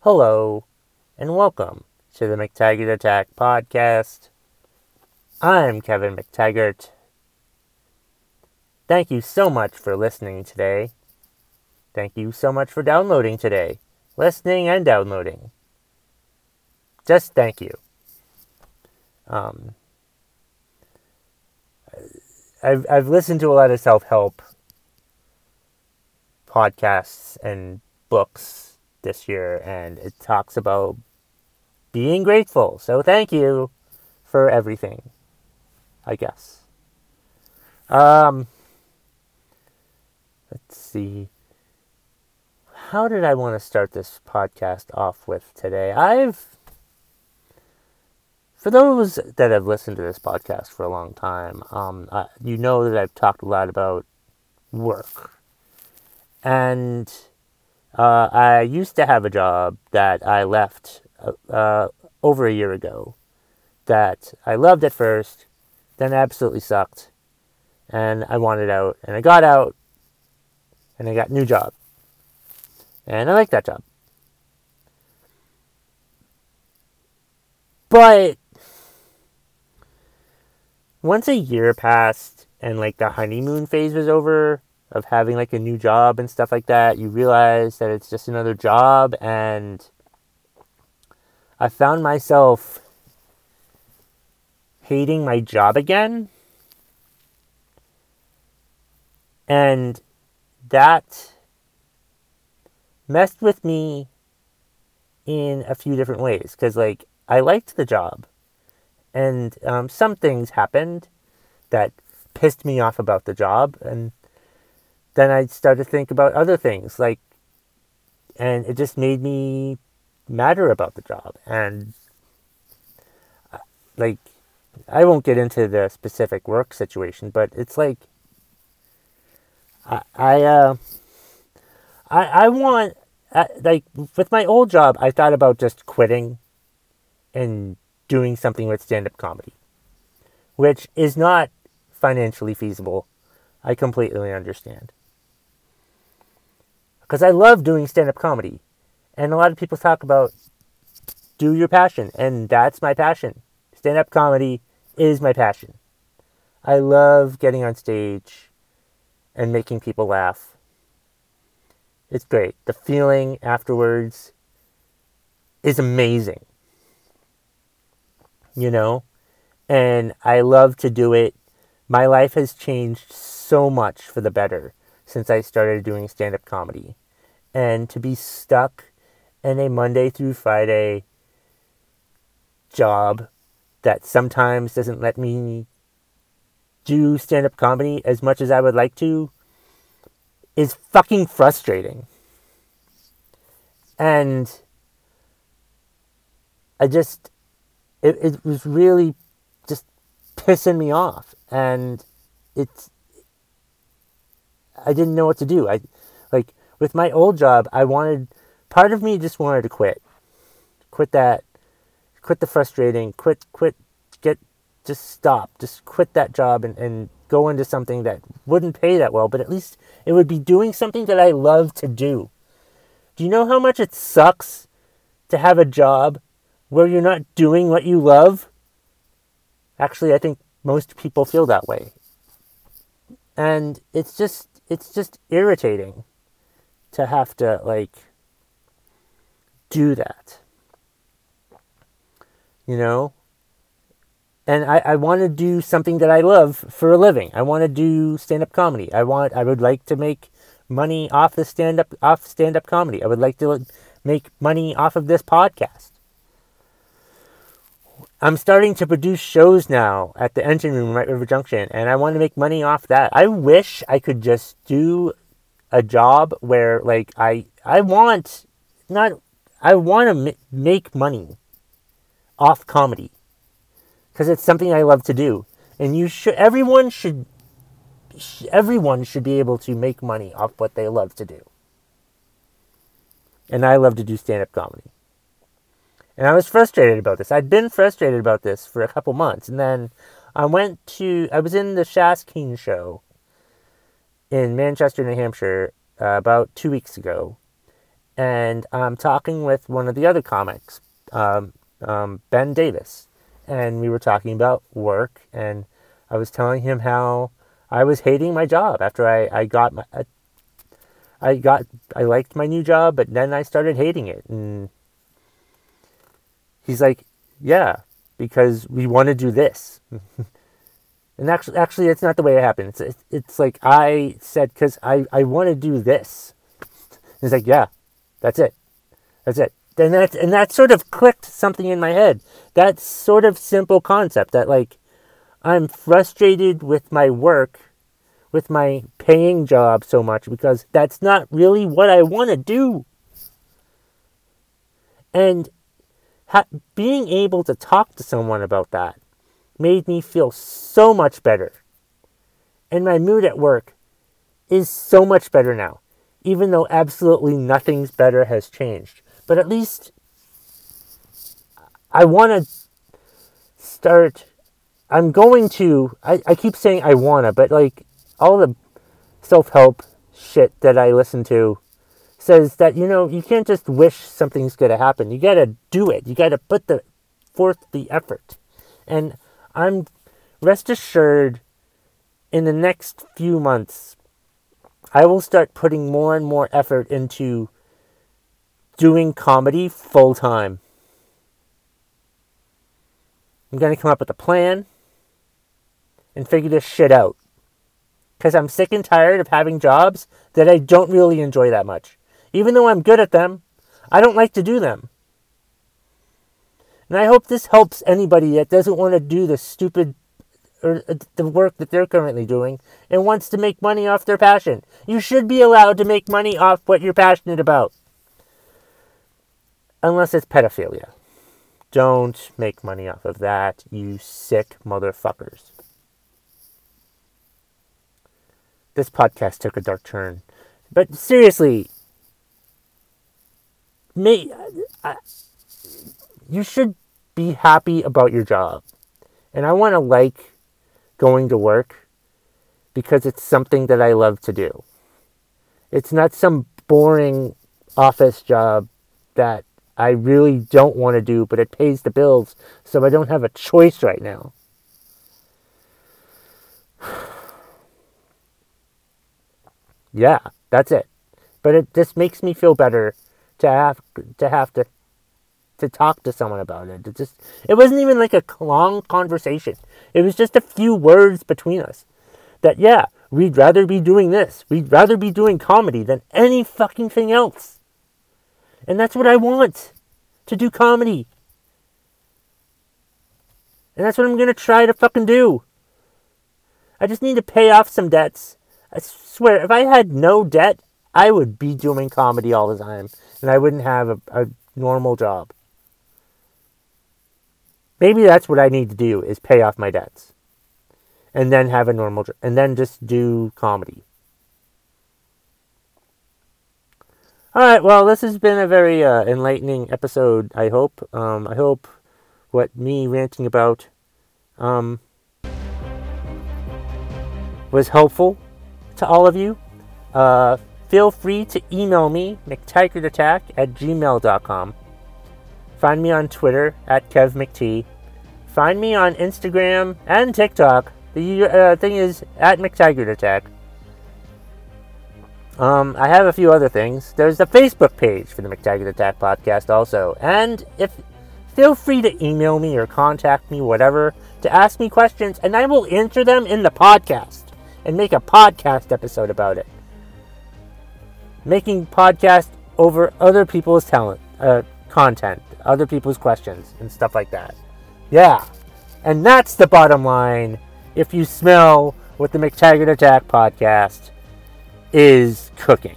Hello, and welcome to the McTaggart Attack podcast. I'm Kevin McTaggart. Thank you so much for listening today. Thank you so much for downloading today, listening and downloading. Just thank you. Um, I've I've listened to a lot of self help podcasts and books this year, and it talks about being grateful. So thank you for everything. I guess. Um. Let's see. How did I want to start this podcast off with today? I've for those that have listened to this podcast for a long time, um, you know that I've talked a lot about work. And uh, I used to have a job that I left uh, uh, over a year ago that I loved at first, then absolutely sucked. And I wanted out, and I got out, and I got new job. And I like that job. But once a year passed and like the honeymoon phase was over of having like a new job and stuff like that, you realize that it's just another job and I found myself hating my job again. And that messed with me in a few different ways because like I liked the job and um, some things happened that pissed me off about the job and then i started to think about other things like and it just made me madder about the job and uh, like i won't get into the specific work situation but it's like i i uh i, I want uh, like with my old job i thought about just quitting and doing something with stand up comedy, which is not financially feasible. I completely understand. Because I love doing stand up comedy. And a lot of people talk about do your passion, and that's my passion. Stand up comedy is my passion. I love getting on stage and making people laugh. It's great. The feeling afterwards is amazing you know? And I love to do it. My life has changed so much for the better since I started doing stand up comedy. And to be stuck in a Monday through Friday job that sometimes doesn't let me do stand up comedy as much as I would like to is fucking frustrating. And I just it, it was really just pissing me off and it's I didn't know what to do. I like with my old job, I wanted part of me just wanted to quit. Quit that quit the frustrating, quit quit get just stop. Just quit that job and, and go into something that wouldn't pay that well, but at least it would be doing something that I love to do. Do you know how much it sucks to have a job where you're not doing what you love. Actually, I think most people feel that way. And it's just it's just irritating to have to like do that. You know? And I, I want to do something that I love for a living. I want to do stand up comedy. I want I would like to make money off the stand up off stand up comedy. I would like to make money off of this podcast. I'm starting to produce shows now at the engine room, White River Junction, and I want to make money off that. I wish I could just do a job where, like, I I want not I want to m- make money off comedy because it's something I love to do, and you should everyone should everyone should be able to make money off what they love to do, and I love to do stand up comedy. And I was frustrated about this. I'd been frustrated about this for a couple months. And then I went to, I was in the Shas Keen show in Manchester, New Hampshire uh, about two weeks ago. and I'm talking with one of the other comics, um, um, Ben Davis, and we were talking about work, and I was telling him how I was hating my job after I, I got my I, I got I liked my new job, but then I started hating it, and he's like, "Yeah, because we want to do this." and actually, actually, it's not the way it happened. It's it's, it's like I said because I I want to do this. And He's like, "Yeah, that's it. That's it." And that and that sort of clicked something in my head. That sort of simple concept that like I'm frustrated with my work, with my paying job so much because that's not really what I want to do. And ha- being able to talk to someone about that made me feel so much better. And my mood at work is so much better now, even though absolutely nothing's better has changed. But at least I want to start I'm going to. I, I keep saying I wanna, but like all the self help shit that I listen to says that you know you can't just wish something's gonna happen. You gotta do it. You gotta put the forth the effort. And I'm rest assured in the next few months I will start putting more and more effort into doing comedy full time. I'm going to come up with a plan and figure this shit out. Because I'm sick and tired of having jobs that I don't really enjoy that much. Even though I'm good at them, I don't like to do them. And I hope this helps anybody that doesn't want to do the stupid or uh, the work that they're currently doing and wants to make money off their passion. You should be allowed to make money off what you're passionate about. Unless it's pedophilia. Don't make money off of that, you sick motherfuckers. this podcast took a dark turn. But seriously, may, I, you should be happy about your job. And I want to like going to work because it's something that I love to do. It's not some boring office job that I really don't want to do, but it pays the bills, so I don't have a choice right now. Yeah, that's it. But it just makes me feel better to have to have to to talk to someone about it. It just it wasn't even like a long conversation. It was just a few words between us. That yeah, we'd rather be doing this. We'd rather be doing comedy than any fucking thing else. And that's what I want. To do comedy. And that's what I'm going to try to fucking do. I just need to pay off some debts I swear, if I had no debt, I would be doing comedy all the time, and I wouldn't have a, a normal job. Maybe that's what I need to do is pay off my debts, and then have a normal job, and then just do comedy. All right, well, this has been a very uh, enlightening episode. I hope. Um, I hope what me ranting about um, was helpful to all of you. Uh, feel free to email me, mctaggartattack at gmail.com. Find me on Twitter at KevMcT. Find me on Instagram and TikTok. The uh, thing is at McTaggartAttack. Um, I have a few other things. There's a Facebook page for the McTaggart Attack podcast also. And if feel free to email me or contact me, whatever, to ask me questions, and I will answer them in the podcast and make a podcast episode about it. Making podcast over other people's talent, uh, content, other people's questions, and stuff like that. Yeah. And that's the bottom line. If you smell what the McTaggart Attack podcast is cooking.